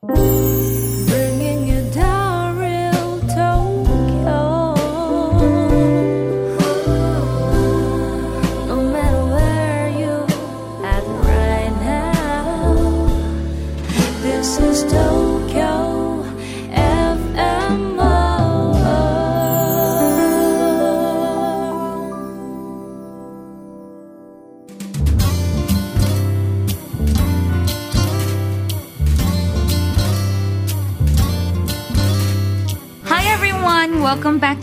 Bringing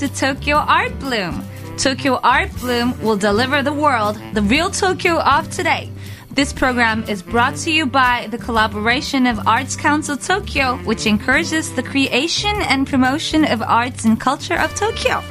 to Tokyo Art Bloom. Tokyo Art Bloom will deliver the world the real Tokyo of today. This program is brought to you by the collaboration of Arts Council Tokyo, which encourages the creation and promotion of arts and culture of Tokyo.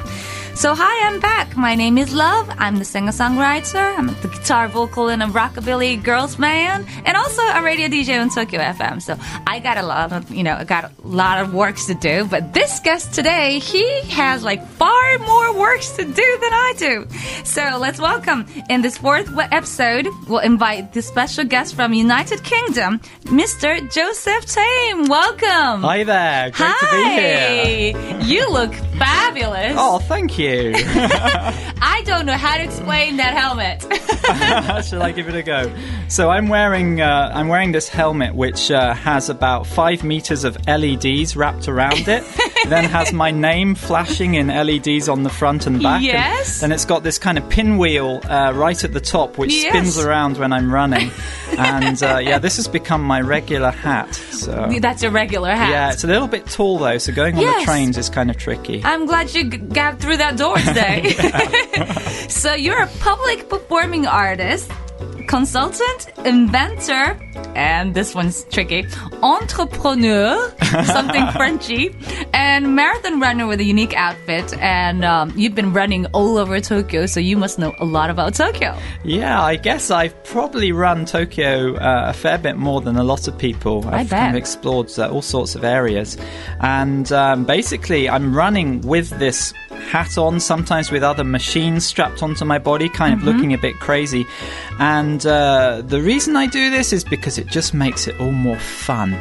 So hi, I'm back. My name is Love. I'm the singer-songwriter. I'm the guitar vocal in a rockabilly girls band, and also a radio DJ on Tokyo FM. So I got a lot of, you know, I got a lot of works to do. But this guest today, he has like far more works to do than I do. So let's welcome in this fourth episode, we'll invite the special guest from United Kingdom, Mr. Joseph Tame. Welcome. Hi there, great to be here. Hi. You look fabulous. Oh, thank you. I don't know how to explain that helmet. Shall I give it a go? So I'm wearing uh, I'm wearing this helmet which uh, has about five meters of LEDs wrapped around it. then has my name flashing in LEDs on the front and back. and Yes. then it's got this kind of pinwheel uh, right at the top which Yes. spins around when I'm running. and uh, yeah, this has become my regular hat. So That's a regular hat. yeah, it's a little bit tall though, so going on Yes. the trains is kind of tricky. I'm glad you g- got through that door today. so you're a public performing artist, consultant, inventor, and this one's tricky, entrepreneur, something Frenchy, and marathon runner with a unique outfit. And um, you've been running all over Tokyo, so you must know a lot about Tokyo. Yeah, I guess I've probably run Tokyo uh, a fair bit more than a lot of people. I've kind of explored uh, all sorts of areas. And um, basically, I'm running with this hat on, sometimes with other machines strapped onto my body, kind of looking a bit crazy. And uh, the reason I do this is because it just makes it all more fun.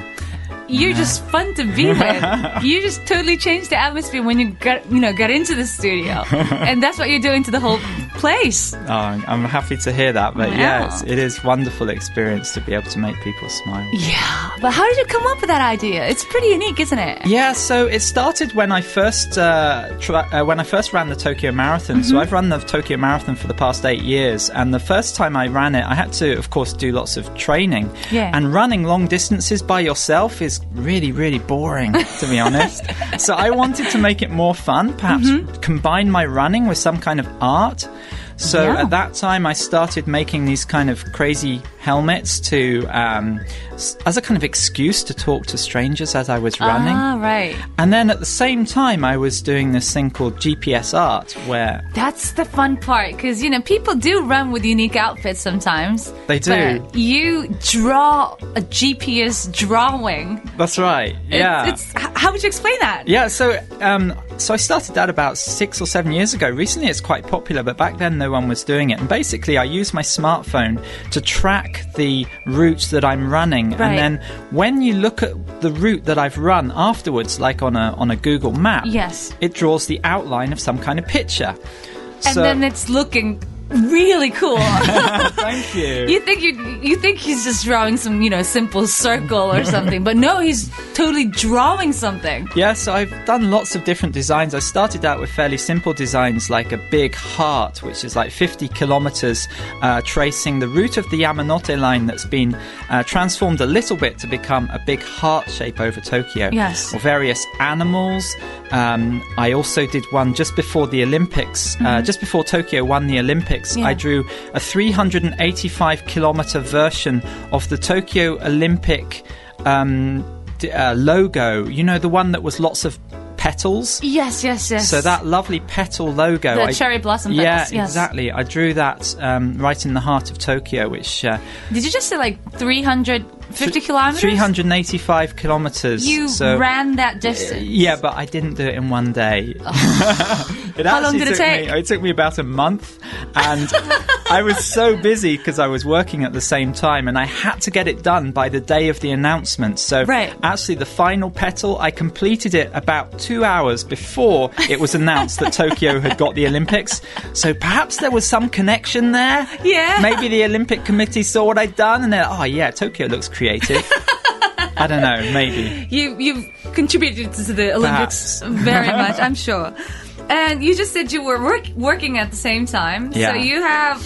You're just fun to be with. you just totally changed the atmosphere when you got, you know, got into the studio, and that's what you're doing to the whole place. Oh, I'm happy to hear that. But yeah, it's, it is wonderful experience to be able to make people smile. Yeah, but how did you come up with that idea? It's pretty unique, isn't it? Yeah, so it started when I first uh, uh, when I first ran the Tokyo Marathon. So I've run the Tokyo Marathon for the past eight years, and the first time I ran it, I had to, of course, do lots of training. Yeah. And running long distances by yourself is really, really boring, to be honest. so I wanted to make it more fun, perhaps mm-hmm. combine my running with some kind of art. So Yeah. at that time, I started making these kind of crazy helmets to um, as a kind of excuse to talk to strangers as I was running. Ah, right. And then at the same time, I was doing this thing called GPS art, where That's the fun part because you know people do run with unique outfits sometimes. They do. You draw a GPS drawing. that's right, yeah, It's, it's how would you explain that? yeah. So, um, so I started that about six or seven years ago. Recently, it's quite popular, but back then, no one was doing it. And basically, I use my smartphone to track the route that I'm running, Right. and then when you look at the route that I've run afterwards, like on a on a Google map, Yes. it draws the outline of some kind of picture. And So- then it's looking really cool. thank you. You think you you think he's just drawing some you know simple circle or something, but no, he's totally drawing something. Yeah, so I've done lots of different designs. I started out with fairly simple designs like a big heart, which is like 50 kilometers, uh, tracing the route of the Yamanote line that's been uh, transformed a little bit to become a big heart shape over Tokyo. Yes. Or various animals. Um, I also did one just before the Olympics, uh, just before Tokyo won the Olympics. Mm-hmm. Yeah. I drew a 385 kilometer version of the Tokyo Olympic um, uh, logo. You know, the one that was lots of petals. Yes, yes, yes. So that lovely petal logo. The I- cherry blossom Yeah, yes. exactly. I drew that um, right in the heart of Tokyo, which uh, Did you just say like 350 kilometers? 385 kilometers. You so, ran that distance. Yeah, but I didn't do it in one day. It How long did it take? Me, it took me about a month, and I was so busy because I was working at the same time, and I had to get it done by the day of the announcement. So, Right. actually, the final petal, I completed it about two hours before it was announced that Tokyo had got the Olympics. So perhaps there was some connection there. Yeah. Maybe the Olympic Committee saw what I'd done, and they're, oh yeah, Tokyo looks creative. I don't know, maybe. You you've contributed to the Olympics very much, I'm sure. And you just said you were work, working at the same time, Yeah. so you have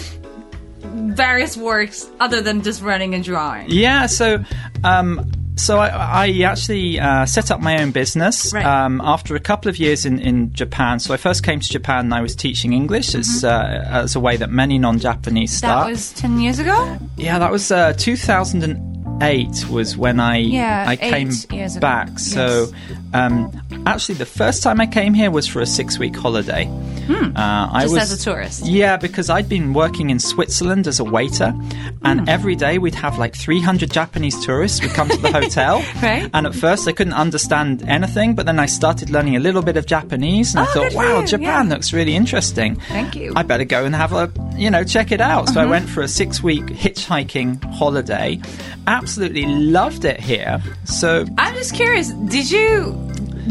various works other than just running and drawing. Yeah, so um, so I, I actually uh, set up my own business Right. um, after a couple of years in, in Japan. So I first came to Japan and I was teaching English as, uh, as a way that many non-Japanese Mm-hmm. That was ten years ago. yeah, that was uh, 2008 was when I Yeah, I came back. So um, actually, the first time I came here was for a six-week holiday. Uh, I Hmm. Just was as a tourist. yeah, because I'd been working in Switzerland as a waiter, and Hmm. every day we'd have like 300 Japanese tourists would come to the hotel. Right. And at first I couldn't understand anything, but then I started learning a little bit of Japanese, and I Oh, thought, wow, you, Japan yeah. looks really interesting. Thank you. I better go and have a, you know, check it out. Uh-huh. So I went for a six week hitchhiking holiday. Absolutely loved it here. So, I'm just curious. Did you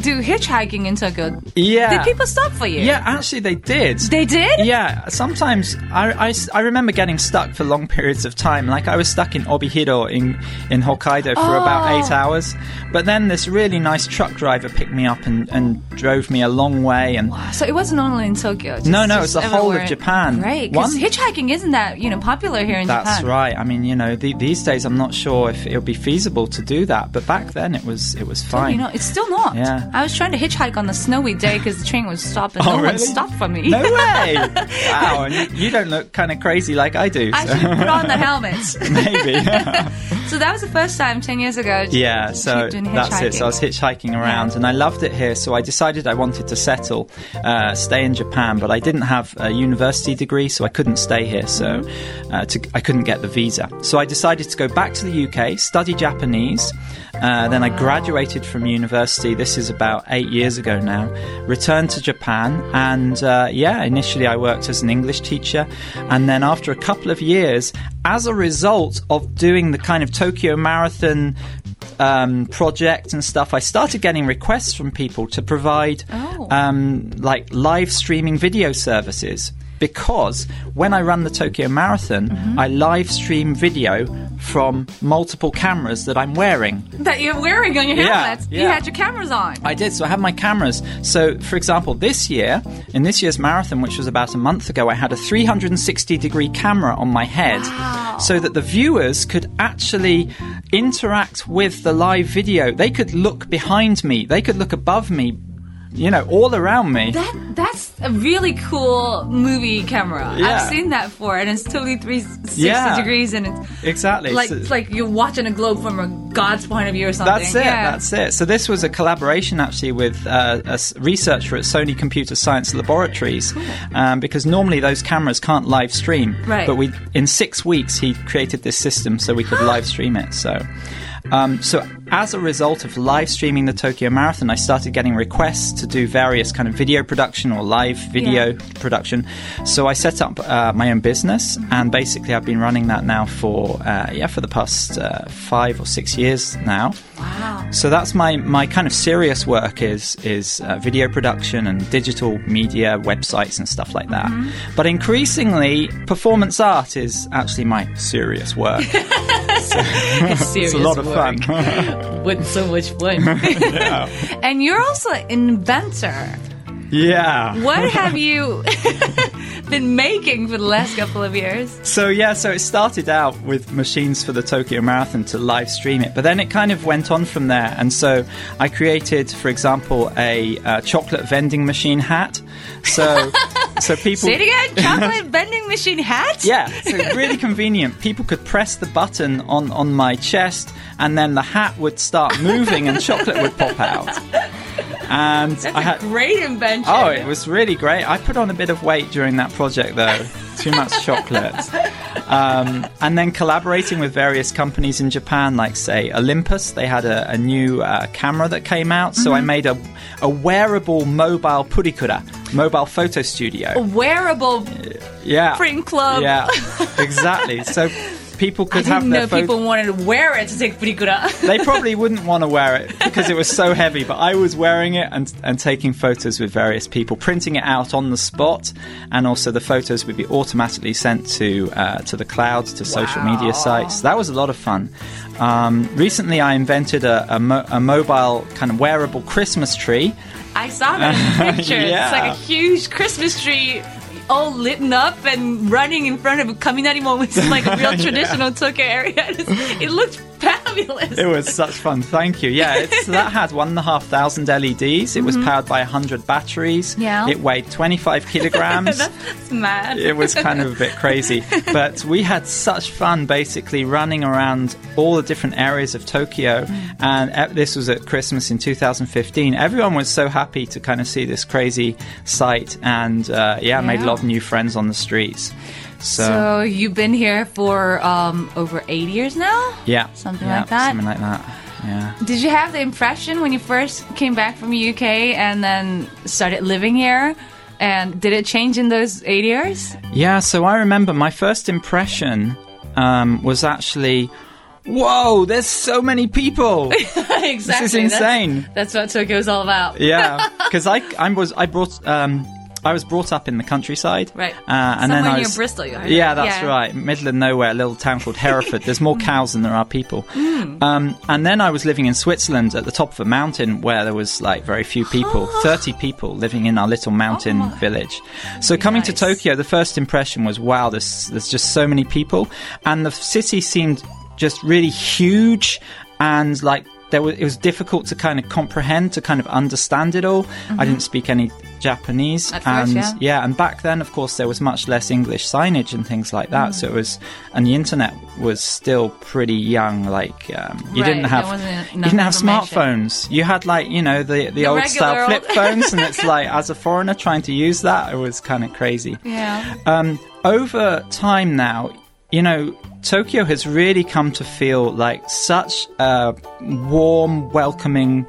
do hitchhiking in Tokyo? yeah. Did people stop for you? Yeah, actually, they did. They did? Yeah, sometimes I, I, I remember getting stuck for long periods of time. Like I was stuck in Obihiro in, in Hokkaido for about Oh. eight hours. But then this really nice truck driver picked me up and, and drove me a long way. And So it wasn't only in Tokyo. Just, No, no, it's the whole of. Japan. Right. Because hitchhiking isn't that you know popular here in that's Japan. That's right. I mean, you know, the, these days I'm not sure if it'll be feasible to do that. But back then it was it was fine. You know, it's still not. Yeah. I was trying to hitchhike on a snowy day because the train was stopping. Oh, no one stopped for me. no way! wow, and you, you don't look kind of crazy like I do. I should put on the helmet. Maybe. so that was the first time, 10 years ago. Yeah, so that's it. So I was hitchhiking around, and I loved it here. So I decided I wanted to settle, uh, stay in Japan, but I didn't have a university degree, so I couldn't stay here. So uh, to, I couldn't get the visa. So I decided to go back to the UK, study Japanese. Uh, then I graduated from university. This is about eight years ago now. Returned to Japan, and uh, yeah, initially I worked as an English teacher, and then after a couple of years, as a result of doing the kind of Tokyo Marathon um, project and stuff, I started getting requests from people to provide Oh. um, like live streaming video services. Because when I run the Tokyo Marathon, Mm-hmm. I live stream video from multiple cameras that I'm wearing. That you're wearing on your Yeah, helmet. You had your cameras on. I did. So I have my cameras. So, for example, this year, in this year's marathon, which was about a month ago, I had a 360 degree camera on my head so that the viewers could actually interact with the live video. They could look behind me, they could look above me, you know, all around me. That that's a really cool movie camera. Yeah. I've seen that before, and it's totally 360 Yeah. degrees, and it's exactly. like So- it's like you're watching a globe from a god's point of view or something. That's it. Yeah. That's it. So this was a collaboration actually with uh, a researcher at Sony Computer Science Laboratories, um, because normally those cameras can't live stream. Right. But we, in six weeks, he created this system so we could live stream it. So. Um, so as a result of live streaming the Tokyo Marathon, I started getting requests to do various kind of video production or live video Yeah. production. So I set up uh, my own business, and basically I've been running that now for uh, yeah for the past uh, five or six years now. Wow. So that's my, my kind of serious work is is uh, video production and digital media, websites and stuff like that. But increasingly, performance art is actually my serious work. it's a lot of fun. with so much fun. and you're also an inventor. yeah. What have you been making for the last couple of years? So yeah, so it started out with machines for the Tokyo Marathon to live stream it, but then it kind of went on from there. And so I created, for example, a uh, chocolate vending machine hat. So, so people. Say it again. Chocolate vending machine hat. Yeah, so really convenient. People could press the button on, on my chest, and then the hat would start moving, and chocolate would pop out. And That's I a had great invention. oh, it was really great. I put on a bit of weight during that project, though. Too much chocolate. Um, and then collaborating with various companies in Japan, like say Olympus, they had a, a new uh, camera that came out. So I made a, a wearable mobile purikura. mobile photo studio. Wearable Yeah, print club. Yeah, exactly. So people could have didn't their know people wanted to wear it to take purikura. they probably wouldn't want to wear it because it was so heavy, but I was wearing it and, and taking photos with various people, printing it out on the spot, and also the photos would be automatically sent to uh, to the clouds, to social media sites. That was a lot of fun. Um, recently, I invented a, a, mo- a mobile kind of wearable Christmas tree. I saw that in the picture. It's like a huge Christmas tree. All lit up and running in front of a Kaminari which is like a real traditional Tokyo area. It looked fabulous. It was such fun. Thank you. Yeah, it's, that had one and a half thousand LEDs. It was powered by hundred batteries. Mm-hmm. Yeah. It weighed twenty five kilograms. That's mad. it was kind of a bit crazy. But we had such fun basically running around all the different areas of Tokyo. And uh, this was at Christmas in 2015. Everyone was so happy to kind of see this crazy sight. And uh, yeah, made a lot of new friends on the streets. So, So you've been here for um, over eight years now. yeah. something yeah, like that. Something like that. Yeah. Did you have the impression when you first came back from the UK and then started living here? And did it change in those eight years? Yeah, so I remember my first impression um, was actually, whoa, there's so many people. exactly. This is insane. That's, that's what Tokyo's all about. yeah, because I I was I brought um I was brought up in the countryside, Right. Uh, and Somewhere then I near was, Bristol, you heard. Yeah, that's Yeah. right. Middle of nowhere, a little town called Hereford. There's more cows than there are people. Hmm. Um, and then I was living in Switzerland at the top of a mountain where there was like very few people, 30 people living in our little mountain Oh. village. So coming to Tokyo, the first impression was, wow, there's, there's just so many people. And the city seemed just really huge and like there was, it was difficult to kind of comprehend, to kind of understand it all. I didn't speak any Japanese, and first, yeah. and back then, of course, there was much less English signage and things like that. So it was, and the internet was still pretty young. Like um, you Right, didn't have, you didn't have smartphones. You had like you know the the, The old style regular flip phones, and it's like as a foreigner trying to use that, it was kind of crazy. Yeah. Um, over time now, you know, Tokyo has really come to feel like such a warm, welcoming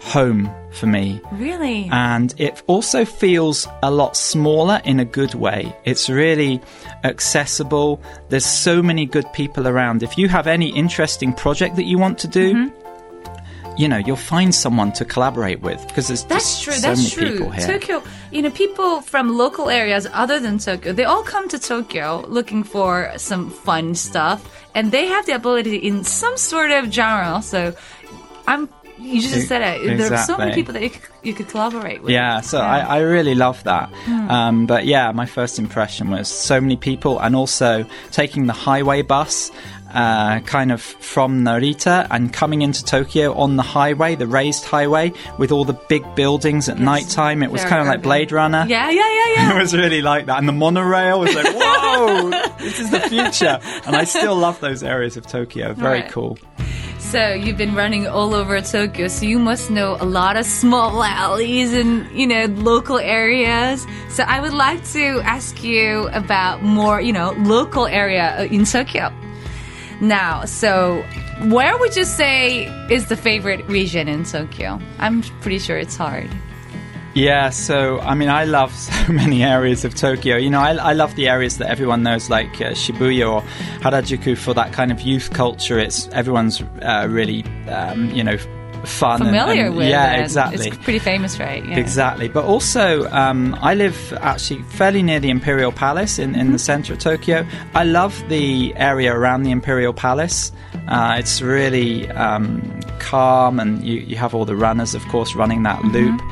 home for me. Really? And it also feels a lot smaller in a good way. It's really accessible. There's so many good people around. If you have any interesting project that you want to do, Mm-hmm. you know, you'll find someone to collaborate with because there's That's just true. so that's many true. people here. Tokyo, you know, people from local areas other than Tokyo, they all come to Tokyo looking for some fun stuff, and they have the ability in some sort of genre. So, I'm. You just said it. There are so many people that you could, you could collaborate with. Yeah, so I, I really love that. Um, but yeah, my first impression was so many people, and also taking the highway bus. Uh, kind of from Narita and coming into Tokyo on the highway, the raised highway, with all the big buildings at night time. It was Very kind of like. Blade Runner. Yeah, yeah, yeah, yeah. It was really like that. And the monorail was like, whoa, this is the future. And I still love those areas of Tokyo. Very Right. cool. So you've been running all over Tokyo, so you must know a lot of small alleys and you know local areas. So I would like to ask you about more, you know, local area uh, in Tokyo. Now, so where would you say is the favorite region in Tokyo? I'm pretty sure it's hard. Yeah, so I mean, I love so many areas of Tokyo. You know, I, I love the areas that everyone knows, like uh, Shibuya or Harajuku, for that kind of youth culture. It's everyone's uh, really, um, you know, fun. Familiar and- with Yeah, it. exactly. It's pretty famous, right? Yeah. Exactly, but also um, I live actually fairly near the Imperial Palace in, Mm-hmm. in the center of Tokyo. I love the area around the Imperial Palace. Uh, it's really um, calm, and you, you have all the runners, of course, running that Mm-hmm. loop.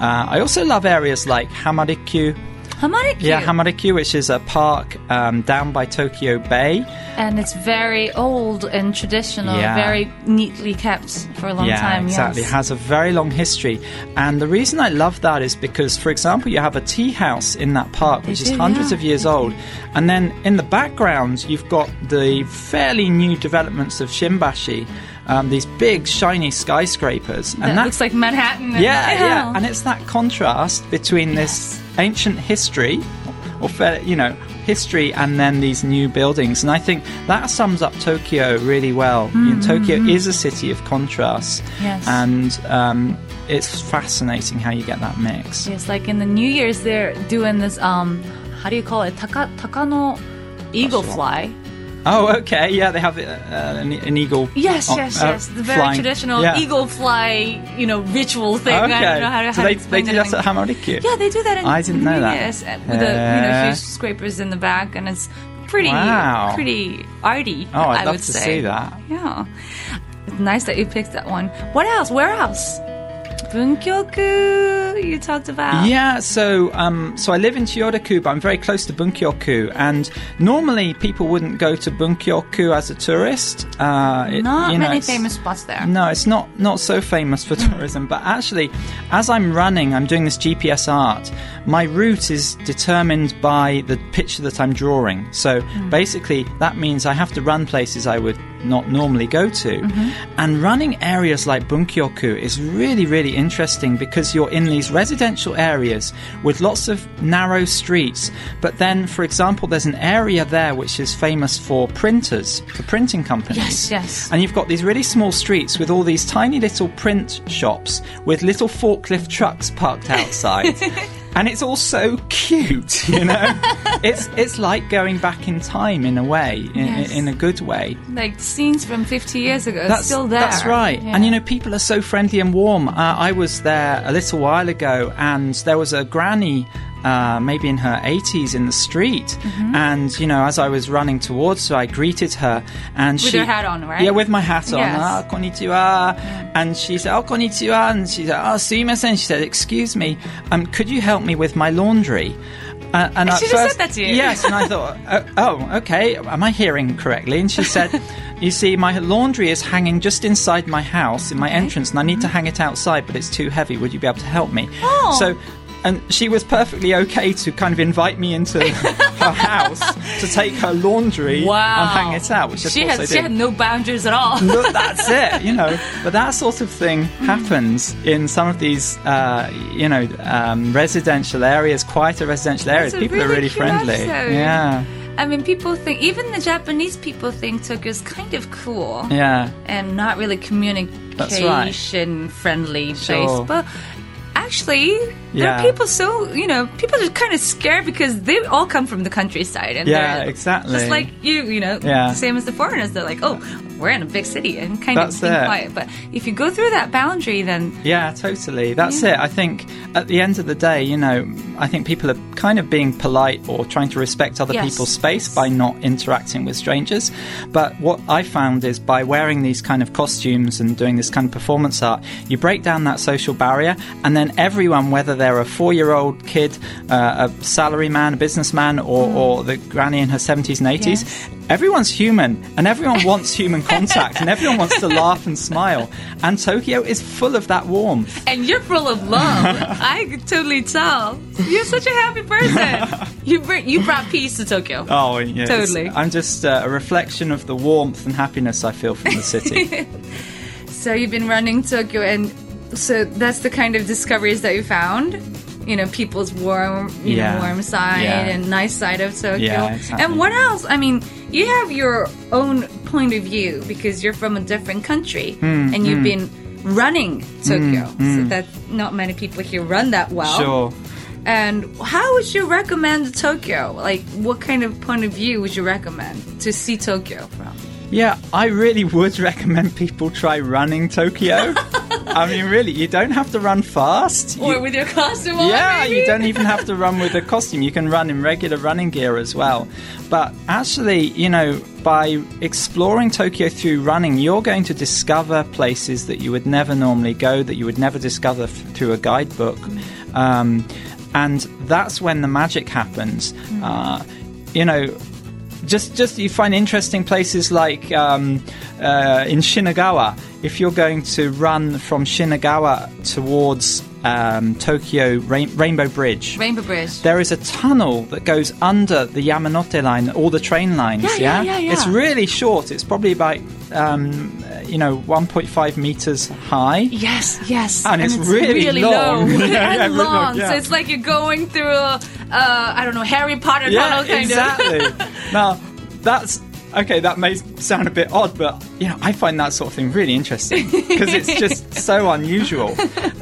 Uh, I also love areas like Hamarikyu. Hamarikyu. Yeah, Hamarikyu, which is a park um, down by Tokyo Bay. and it's very old and traditional, Yeah. very neatly kept for a long yeah, time. exactly. Yes. It has a very long history. And the reason I love that is because, for example, you have a tea house in that park, which is do, hundreds yeah. of years old. And then in the background, you've got the fairly new developments of Shimbashi, um, these big, shiny skyscrapers. And that looks like Manhattan. and- yeah, yeah, and it's that contrast between this ancient history, or you know, history, and then these new buildings. And I think that sums up Tokyo really well. You know, Tokyo is a city of contrasts, Yes. and um, it's fascinating how you get that mix. Yes, like in the New Year's, they're doing this. Um, how do you call it? Taka takano eagle fly. Oh, okay. Yeah, they have uh, an, an eagle. Yes, oh, yes, uh, yes. The very flying- traditional yeah. eagle fly, you know, ritual thing. Okay. I don't know how to, so how they, to they do it that in- at Hamarikyu? Yeah, they do that in I didn't know that. Yes, uh, with the you know Uh, huge scrapers in the back, and it's pretty, Wow. pretty arty. Oh, I'd I love would to say. see that. Yeah, it's nice that you picked that one. What else? Where else? Bunkyoku. You talked about. Yeah, so um, so I live in Chiyodaku, but I'm very close to Bunkyoku, and normally people wouldn't go to Bunkyoku as a tourist. Uh, it- Not you know, many famous spots there. No, it's not not so famous for tourism. But actually, as I'm running, I'm doing this GPS art. My route is determined by the picture that I'm drawing. So basically, that means I have to run places I would not normally go to. Mm-hmm. And running areas like Bunkyoku is really, really interesting because you're in these residential areas with lots of narrow streets. But then, for example, there's an area there which is famous for printers, for printing companies. Yes, yes. And you've got these really small streets with all these tiny little print shops with little forklift trucks parked outside. and it's all so cute, you know? it's it's like going back in time in a way, in, Yes. in a good way. Like scenes from 50 years ago. That's still there. That's right. Yeah. And you know, people are so friendly and warm. Uh, I was there a little while ago, and there was a granny. Uh, maybe in her 80s in the street Mm-hmm. and you know as i was running towards her i greeted her and With she your hat on, right? yeah with my hat on Yes. ah, konnichiwa and she said oh konnichiwa and she said oh sumimasen she said excuse me um, could you help me with my laundry uh, and at She just said first, that to you? Yes, and I thought, oh, oh, okay, am I hearing correctly? And she said, you see, my laundry is hanging just inside my house, in my entrance, and I need to hang it outside, but it's too heavy. Would you be able to help me? Oh. So, and she was perfectly okay to kind of invite me into her house to take her laundry Wow. and hang it out, which she, has, she had no boundaries at all. Look, that's it, you know. But that sort of thing happens in some of these, uh, you know, um, residential areas, quieter residential areas. People are really really cute friendly. episode. Yeah, I mean, people think, even the Japanese people think Tokyo's kind of cool yeah. and not really That's right. communication friendly Sure. place. But actually, there are people so, you know, people are kind of scared because they all come from the countryside. And Yeah, they're exactly. Just like you, you know, Yeah. the same as the foreigners. They're like, oh, we're in a big city and kind That's of quiet. But if you go through that boundary, then Yeah, totally. That's it. I think at the end of the day, you know, I think people are kind of being polite or trying to respect other Yes. people's space by not interacting with strangers. But what I found is by wearing these kind of costumes and doing this kind of performance art, you break down that social barrier, and then everyone, whether they're a four year old kid, uh, a salaryman, a businessman, or, or the granny in her 70s and 80s, Yes. Everyone's human, and everyone wants human contact, and everyone wants to laugh and smile. And Tokyo is full of that warmth. And you're full of love. I could totally tell. You're such a happy person. You you brought peace to Tokyo. Oh, yeah. Totally. I'm just uh, a reflection of the warmth and happiness I feel from the city. So you've been running Tokyo, and so that's the kind of discoveries that you found. You know, people's warm, you Yeah. know, warm side Yeah. and nice side of Tokyo. Yeah, exactly. And what else? I mean, you have your own point of view because you're from a different country Hmm, and you've hmm. been running Tokyo. Hmm, hmm. So that not many people here run that well. sure. And how would you recommend Tokyo? Like, what kind of point of view would you recommend to see Tokyo from? Yeah, I really would recommend people try running Tokyo. I mean, really, you don't have to run fast. Or You- with your costume on, yeah, maybe? you don't even have to run with a costume. You can run in regular running gear as well. But actually, you know, by exploring Tokyo through running, you're going to discover places that you would never normally go, that you would never discover f- through a guidebook. Um, and that's when the magic happens. Uh, you know, just just you find interesting places like um, uh, in Shinagawa. If you're going to run from Shinagawa towards um, Tokyo Rain- Rainbow Bridge, Rainbow Bridge. there is a tunnel that goes under the Yamanote line, all the train lines. Yeah, Yeah, yeah, yeah, yeah. It's really short. It's probably about um, you know 1.5 meters high. Yes, yes. And it's really long. low Yeah, yeah, and really long, yeah. So it's like you're going through a, uh, I don't know, Harry Potter tunnel kind exactly. now, that's okay, that may sound a bit odd, but you know, I find that sort of thing really interesting because it's just so unusual.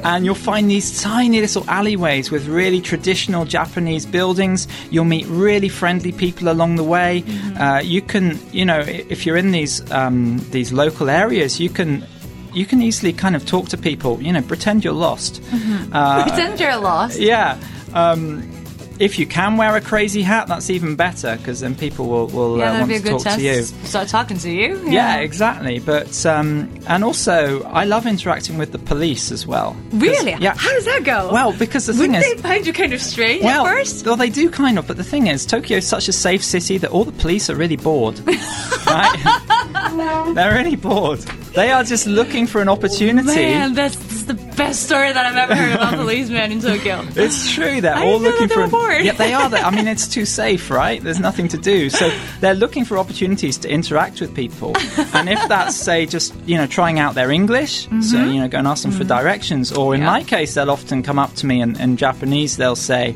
And you'll find these tiny little alleyways with really traditional Japanese buildings. You'll meet really friendly people along the way. Mm-hmm. Uh, you can, you know, if you're in these um, these local areas, you can. You can easily kind of talk to people, you know, pretend you're lost. Pretend you're lost. Yeah. Um, if you can wear a crazy hat, that's even better because then people will, will Yeah, uh, want to talk to you. Start talking to you. Yeah, exactly. But um, and also, I love interacting with the police as well. Really? Yeah. How does that go? Well, because the thing Wouldn't is, they find you kind of strange well, at first? well, they do kind of, but the thing is, Tokyo is such a safe city that all the police are really bored. right? They're really bored. They are just looking for an opportunity. Man, that's, that's the best story that I've ever heard about policemen in Tokyo. It's true. They're I all looking that they for. bored. Yeah, they are. I mean, it's too safe, right? There's nothing to do, so they're looking for opportunities to interact with people. and if that's say just you know trying out their English, so you know go and ask them for directions, or in Mm-hmm. Yeah. my case, they'll often come up to me and in Japanese they'll say.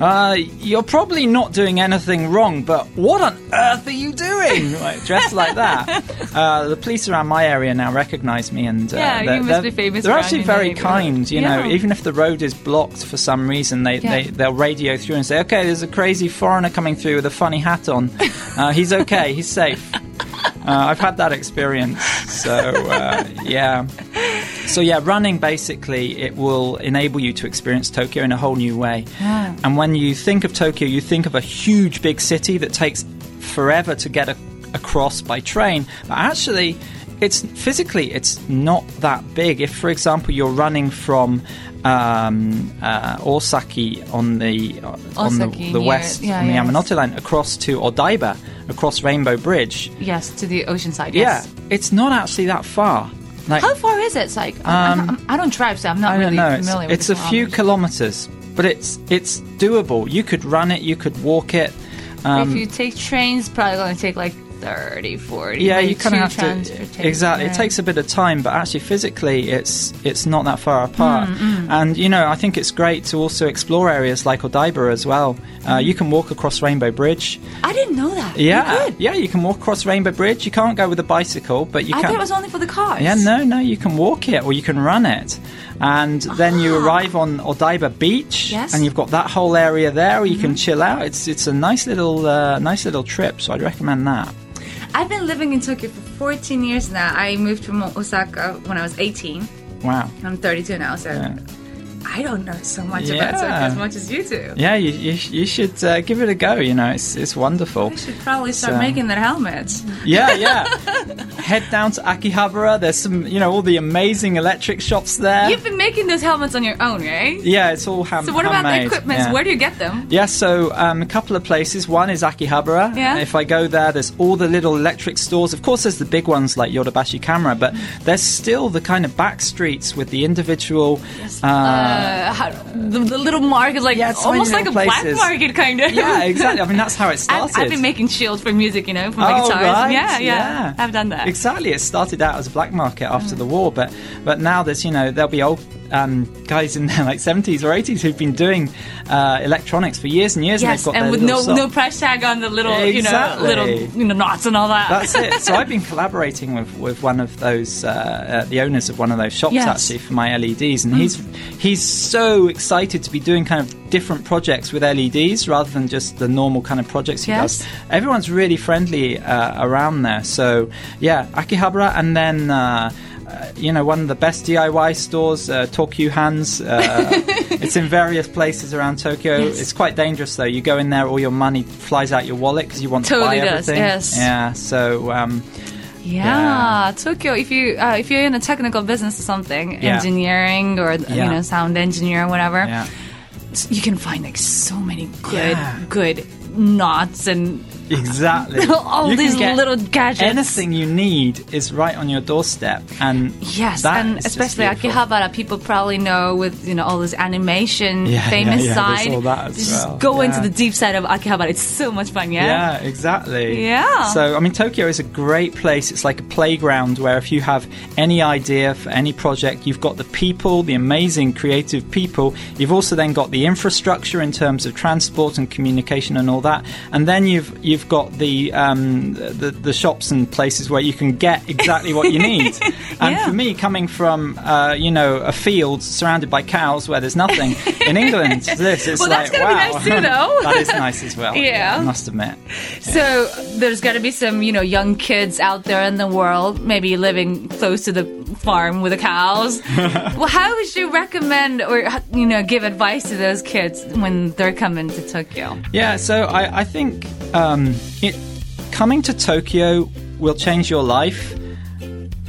Uh, you're probably not doing anything wrong, but what on earth are you doing? Like, dressed like that. Uh, the police around my area now recognise me, and uh, Yeah, you they're, must they're- be famous They're actually very kind. You know, Yeah. even if the road is blocked for some reason, they, Yeah. they they'll radio through and say, "Okay, there's a crazy foreigner coming through with a funny hat on. Uh, he's okay. He's safe." Uh, I've had that experience. So uh, yeah. So yeah, running basically it will enable you to experience Tokyo in a whole new way. And when you think of Tokyo, you think of a huge big city that takes forever to get a- across by train. But actually, it's physically it's not that big. If, for example, you're running from um, uh, Osaki on the uh, on the, the near- west yeah, on the yes. Yamanote line across to Odaiba, across Rainbow Bridge. Yes, to the ocean side. Yeah, Yes. it's not actually that far. Like How far is it? It's like I'm, I'm, I'm, I don't drive, so I'm not Um, I really don't know. It's, familiar. it's with a the few kilometers. kilometers, but it's it's doable. You could run it. You could walk it. Um, if you take trains, probably going to take like 30, 40. yeah, you kind of have to exactly. It takes a bit of time, but actually physically, it's it's not that far apart. Mm, And you know, I think it's great to also explore areas like Odaiba as well. Uh, Mm. you can walk across Rainbow Bridge. I didn't know that. Yeah, You yeah, you can walk across Rainbow Bridge. You can't go with a bicycle, but you I can. I thought it was only for the cars. Yeah, no, no, you can walk it or you can run it. And then you arrive on Odaiba Beach, Ah. Yes. and you've got that whole area there where you can chill out. It's it's a nice little uh, nice little trip, so I'd recommend that. I've been living in Tokyo for 14 years now. I moved from Osaka when I was 18. Wow. I'm 32 now, so Yeah. I don't know so much Yeah. about Tokyo as much as you do. Yeah, you you, you should uh, give it a go. You know, it's it's wonderful. I should probably start So- making their helmets. Yeah, yeah. Head down to Akihabara. There's some, you know, all the amazing electric shops there. You've been making those helmets on your own, right? Yeah, it's all hand. So what about the handmade, equipment? yeah. Where do you get them? Yeah, so um, a couple of places. One is Akihabara. Yeah. If I go there, there's all the little electric stores. Of course, there's the big ones like Yodobashi Camera, but there's still the kind of back streets with the individual. Uh, Uh, how, the, the little market, like Yeah, almost like a black market, kind of. yeah, exactly. I mean, that's how it I've, started. I've been making shields for music, you know, for my Oh, guitars. right, yeah, yeah, yeah. I've done that. Exactly. It started out as a black market after the war, but but now there's you know there'll be old um, guys in their like 70s or 80s who've been doing uh, electronics for years and years, yes, and they've got and with no shop. no price tag on the little, you know, little you know knots and all that. That's it. So I've been collaborating with, with one of those, uh, uh, the owners of one of those shops Yes. Mm. actually for my LEDs, and he's he's so excited to be doing kind of different projects with LEDs rather than just the normal kind of projects he Yes. does. Everyone's really friendly uh, around there. So yeah, Akihabara, and then. Uh, you know, one of the best DIY stores, uh, Tokyo Hands. Uh, it's in various places around Tokyo. Yes. It's quite dangerous though. You go in there, all your money flies out your wallet because you want Totally to buy does, everything. yes. Yeah. So um, Yeah, Yeah. Tokyo. If you uh, if you're in a technical business or something, Yeah. engineering or you know sound engineer or whatever, yeah. you can find like so many good Yeah. good knots and Exactly. all You these little gadgets. Anything you need is right on your doorstep, and Yes, and especially. Akihabara, people probably know with you know all this animation, Yeah, famous yeah, yeah, there's side. all that as just well, go into the deep side of Akihabara. It's so much fun. Yeah. Yeah, exactly. Yeah. So, I mean, Tokyo is a great place. It's like a playground where if you have any idea for any project, you've got the people, the amazing creative people. You've also then got the infrastructure in terms of transport and communication and all that. And then you've you've have got the, um, the the shops and places where you can get exactly what you need. And Yeah. for me, coming from uh, you know a field surrounded by cows where there's nothing in England, this it's Well, like that's gonna be wow, nice too, though. that is nice as well. Yeah. I must admit. So there's got to be some, you know, young kids out there in the world, maybe living close to the farm with the cows. well, how would you recommend or you know give advice to those kids when they're coming to Tokyo? Yeah, so I, I think um, it, coming to Tokyo will change your life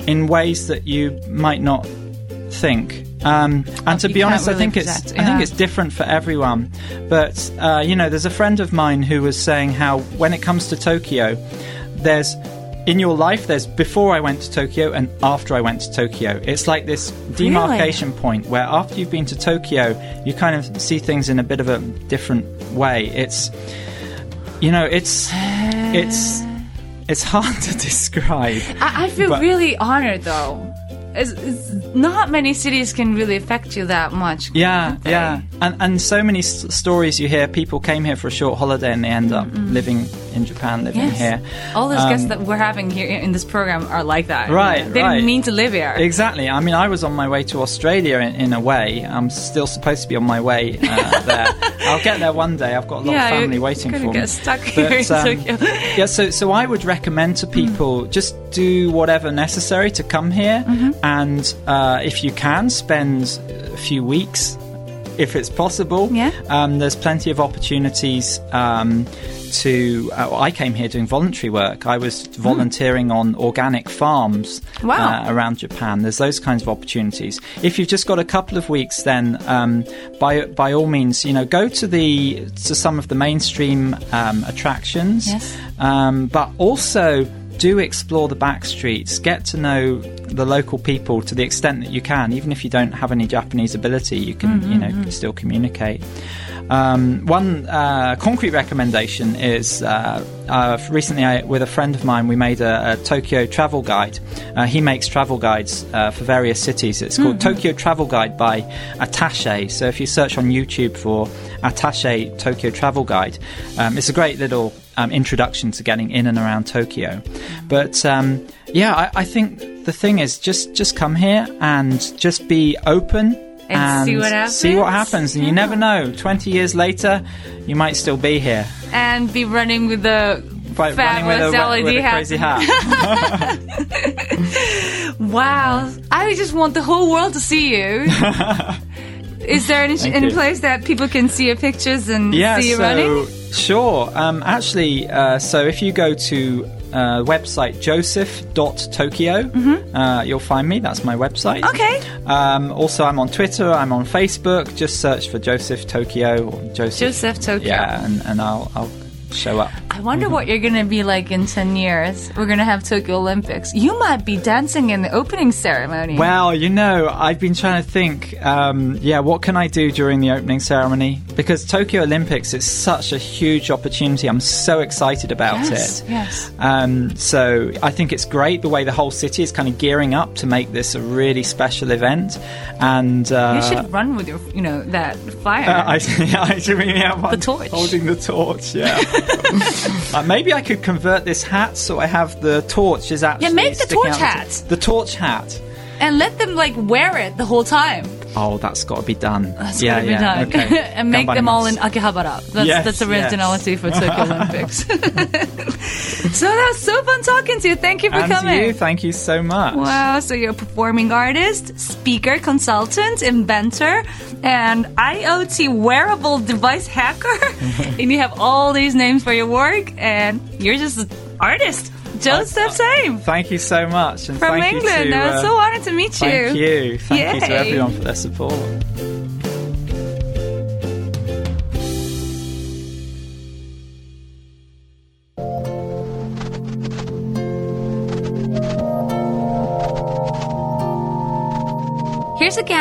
in ways that you might not think. Um, and to you be honest, I really think it's project, I think it's different for everyone. But uh, you know, there's a friend of mine who was saying how when it comes to Tokyo, there's in your life there's before I went to Tokyo and after I went to Tokyo. It's like this demarcation point where after you've been to Tokyo, you kind of see things in a bit of a different way. It's you know, it's it's it's hard to describe. I, I feel But- really honored though. It's, it's not many cities can really affect you that much. Yeah, yeah, and and so many s- stories you hear. People came here for a short holiday and they end up living in Japan, living Yes. here. All those guests Um, that we're having here in this program are like that. Right, They right. didn't mean to live here. Exactly. I mean, I was on my way to Australia in, in a way. I'm still supposed to be on my way uh, there. I'll get there one day. I've got a lot yeah, of family waiting for get me. stuck here in um, Tokyo. yeah, so so I would recommend to people just do whatever necessary to come here, Mm-hmm. and uh, if you can, spend a few weeks, if it's possible. Yeah. Um, there's plenty of opportunities. Um, to uh, I came here doing voluntary work. I was volunteering on organic farms Mm. Wow. uh, around Japan. There's those kinds of opportunities. If you've just got a couple of weeks, then um, by by all means, you know, go to the to some of the mainstream um, attractions. Yes. Um, but also do explore the back streets. Get to know the local people to the extent that you can. Even if you don't have any Japanese ability, you can you know Mm-hmm. still communicate. Um, one uh, concrete recommendation is uh, uh, recently I, with a friend of mine we made a, a Tokyo travel guide. Uh, he makes travel guides uh, for various cities. It's called Tokyo Travel Guide by Attache. So if you search on YouTube for Attache Tokyo Travel Guide, um, it's a great little um, introduction to getting in and around Tokyo. But um, yeah, I, I think the thing is just just come here and just be open. And see what happens. See what happens. and you never know. Twenty years later, you might still be here, and be running with the By running with a, fabulous LED with a crazy hat. Wow, I just want the whole world to see you. Is there any, any place that people can see your pictures and yeah, see you so running? sure. Um, actually, uh, so if you go to uh, website joseph.tokyo, uh, you'll find me. That's my website. Mm-hmm. Okay. Um, also, I'm on Twitter. I'm on Facebook. Just search for Joseph Tokyo or Joseph. Joseph Tokyo. Yeah, and, and I'll I'll show up. I wonder what you're gonna be like in 10 years. We're gonna have Tokyo Olympics. You might be dancing in the opening ceremony. Well, you know, I've been trying to think, um, yeah, what can I do during the opening ceremony? Because Tokyo Olympics is such a huge opportunity. I'm so excited about yes, it. yes. Um, so I think it's great the way the whole city is kind of gearing up to make this a really special event. And uh, You should run with your, you know, that fire. uh, I, I do mean, yeah, one- torch. holding the torch. Yeah, uh, maybe I could convert this hat so I have the torch is actually Yeah, make the torch hat. The torch hat. and let them like wear it the whole time. Oh, that's got to be done. That's yeah, gotta be yeah. done. Okay. and make them all in. Akihabara. That's Yes, that's originality for Tokyo Olympics. so that was so fun talking to you. Thank you for And coming. you, thank you so much. Wow, so you're a performing artist, speaker, consultant, inventor, and IoT wearable device hacker. and you have all these names for your work, and you're just an artist. Joseph Tame Thank you so much. And from thank England. You to, I was uh, so honored to meet you. Thank you. Thank you to everyone for their support.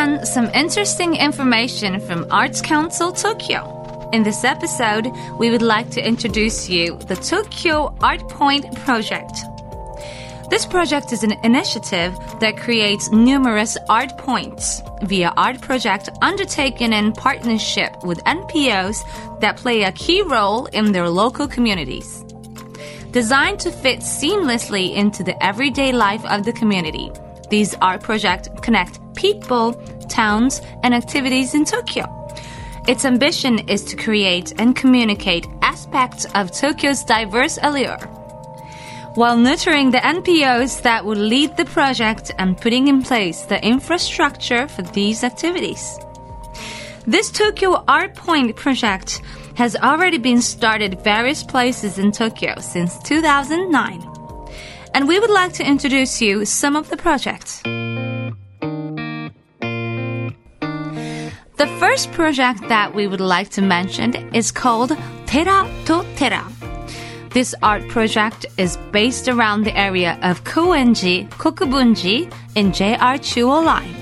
Some interesting information from Arts Council Tokyo. In this episode, we would like to introduce you the Tokyo Art Point project. This project is an initiative that creates numerous art points via art project undertaken in partnership with NPOs that play a key role in their local communities. designed to fit seamlessly into the everyday life of the community. These art projects connect people, towns, and activities in Tokyo. Its ambition is to create and communicate aspects of Tokyo's diverse allure while nurturing the NPOs that would lead the project and putting in place the infrastructure for these activities. This Tokyo Art Point project has already been started various places in Tokyo since 2009. And we would like to introduce you some of the projects. The first project that we would like to mention is called Tera to Tera. This art project is based around the area of Koenji, Kokubunji in JR Chuo Line.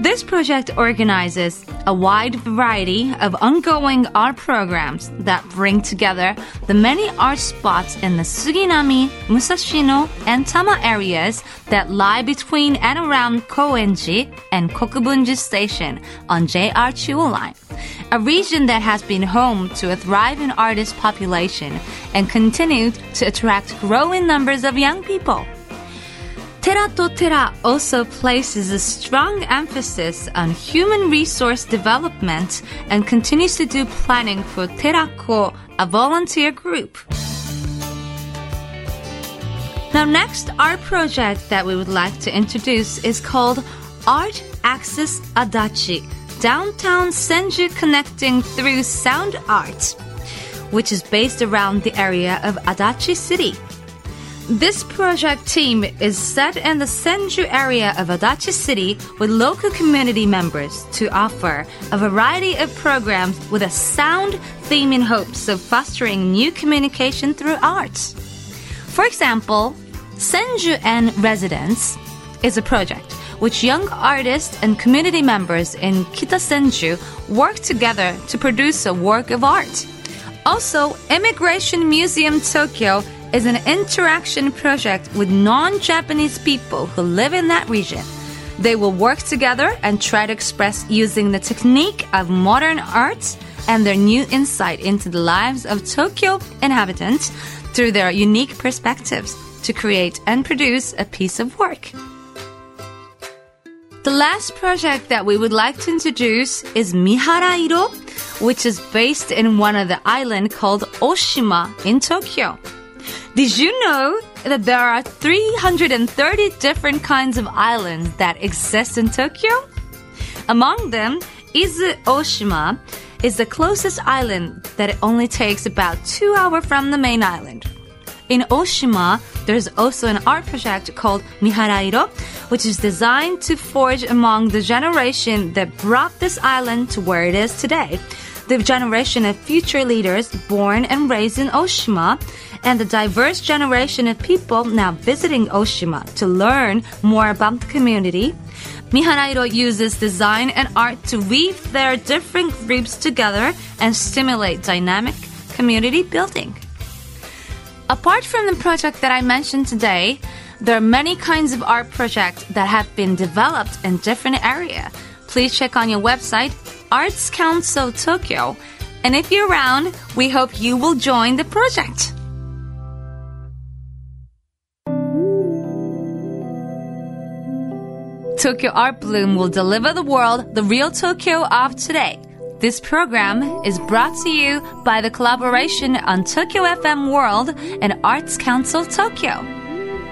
This project organizes a wide variety of ongoing art programs that bring together the many art spots in the Suginami, Musashino, and Tama areas that lie between and around Koenji and Kokubunji Station on JR Chuo Line, a region that has been home to a thriving artist population and continued to attract growing numbers of young people. Tera to Tera also places a strong emphasis on human resource development and continues to do planning for Terako, a volunteer group. Now, next, our project that we would like to introduce is called Art Access Adachi, downtown Senju connecting through sound art, which is based around the area of Adachi City. This project team is set in the Senju area of Adachi City with local community members to offer a variety of programs with a sound theme in hopes of fostering new communication through arts. For example, Senju and Residence is a project which young artists and community members in Kita Senju work together to produce a work of art. Also, Immigration Museum Tokyo is an interaction project with non Japanese people who live in that region. They will work together and try to express using the technique of modern arts and their new insight into the lives of Tokyo inhabitants through their unique perspectives to create and produce a piece of work. The last project that we would like to introduce is Miharairo, which is based in one of the island called Oshima in Tokyo. Did you know that there are 330 different kinds of islands that exist in Tokyo? Among them, Izu Oshima is the closest island that it only takes about two hours from the main island. In Oshima, there's also an art project called Miharairo, which is designed to forge among the generation that brought this island to where it is today. The generation of future leaders born and raised in Oshima, and the diverse generation of people now visiting Oshima to learn more about the community. Miharairo uses design and art to weave their different groups together and stimulate dynamic community building. Apart from the project that I mentioned today, there are many kinds of art projects that have been developed in different areas. Please check on your website, Arts Council Tokyo. And if you're around, we hope you will join the project. Tokyo Art Bloom will deliver the world the real Tokyo of today. This program is brought to you by the collaboration on Tokyo FM World and Arts Council Tokyo.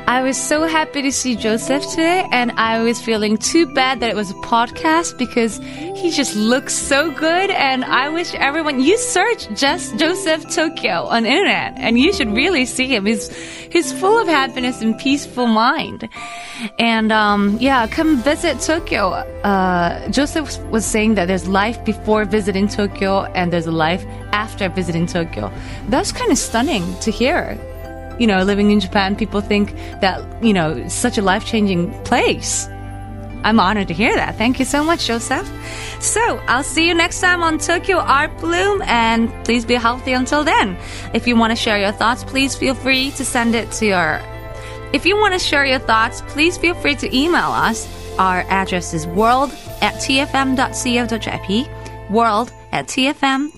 I was so happy to see Joseph today, and I was feeling too bad that it was a podcast because he just looks so good. And I wish everyone you search just Joseph Tokyo on internet, and you should really see him. He's he's full of happiness and peaceful mind. And um, yeah, come visit Tokyo. Uh, Joseph was saying that there's life before visiting Tokyo, and there's a life after visiting Tokyo. That's kind of stunning to hear you know, living in Japan, people think that, you know, such a life changing place. I'm honored to hear that. Thank you so much, Joseph. So I'll see you next time on Tokyo Art Bloom, and please be healthy until then. If you want to share your thoughts, please feel free to send it to your. If you want to share your thoughts, please feel free to email us. Our address is world at tfm.co.jp, world at tfm.co.jp.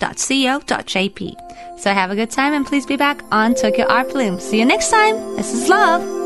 So have a good time and please be back on Tokyo Art Bloom. See you next time. This is Love.